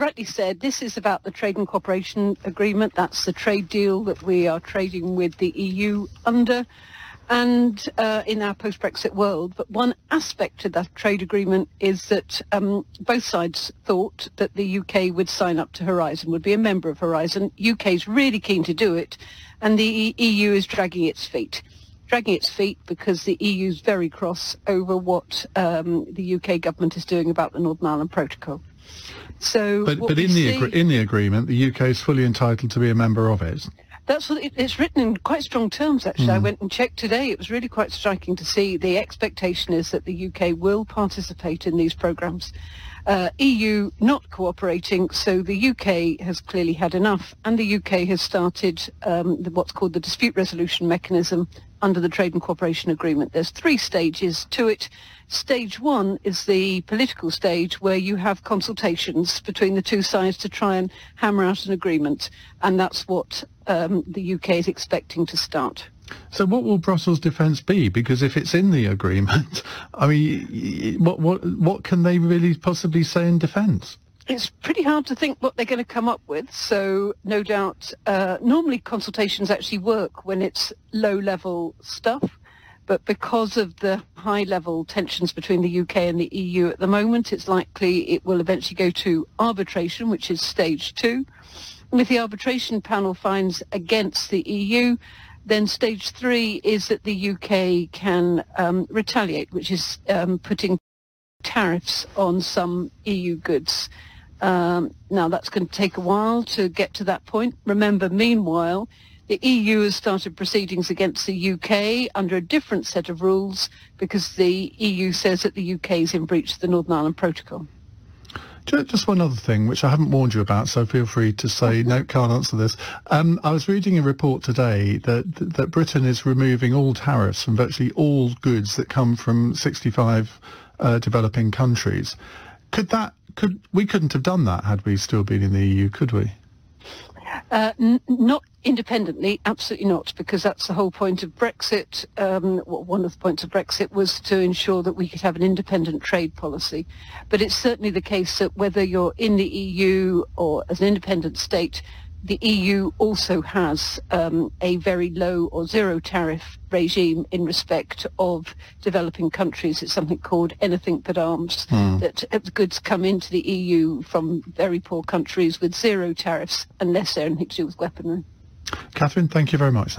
rightly said, this is about the trade and cooperation agreement. That's the trade deal that we are trading with the EU under and uh, in our post-Brexit world. But one aspect of that trade agreement is that um, both sides thought that the UK would sign up to Horizon, would be a member of Horizon. UK is really keen to do it, and the EU is dragging its feet. Dragging its feet because the EU is very cross over what um, the UK government is doing about the Northern Ireland Protocol. So, but, but in the see, in the agreement, the UK is fully entitled to be a member of it. That's what it, it's written in quite strong terms. Actually, mm. I hmm. went and checked today. It was really quite striking to see. The expectation is that the UK will participate in these programs. Uh, EU not cooperating, so the UK has clearly had enough, and the UK has started um, the, what's called the dispute resolution mechanism under the Trade and Cooperation Agreement. There's three stages to it. Stage one is the political stage where you have consultations between the two sides to try and hammer out an agreement, and that's what um, the UK is expecting to start. So what will Brussels' defence be? Because if it's in the agreement, I mean, what what what can they really possibly say in defence? It's pretty hard to think what they're going to come up with. So no doubt, uh, normally consultations actually work when it's low-level stuff. But because of the high-level tensions between the UK and the EU at the moment, it's likely it will eventually go to arbitration, which is stage two. And if the arbitration panel finds against the EU, then stage three is that the UK can um, retaliate, which is um, putting tariffs on some EU goods. Um, now, that's going to take a while to get to that point. Remember, meanwhile, the EU has started proceedings against the UK under a different set of rules because the EU says that the UK is in breach of the Northern Ireland Protocol. Just one other thing, which I haven't warned you about, so feel free to say no, can't answer this. Um, I was reading a report today that that Britain is removing all tariffs from virtually all goods that come from 65 uh, developing countries. Could that could we couldn't have done that had we still been in the EU, could we? Uh, n- not independently, absolutely not, because that's the whole point of Brexit. Um, one of the points of Brexit was to ensure that we could have an independent trade policy. But it's certainly the case that whether you're in the EU or as an independent state, the EU also has um, a very low or zero tariff regime in respect of developing countries. It's something called anything but arms, mm. that goods come into the EU from very poor countries with zero tariffs unless they're anything to do with weaponry. Catherine, thank you very much.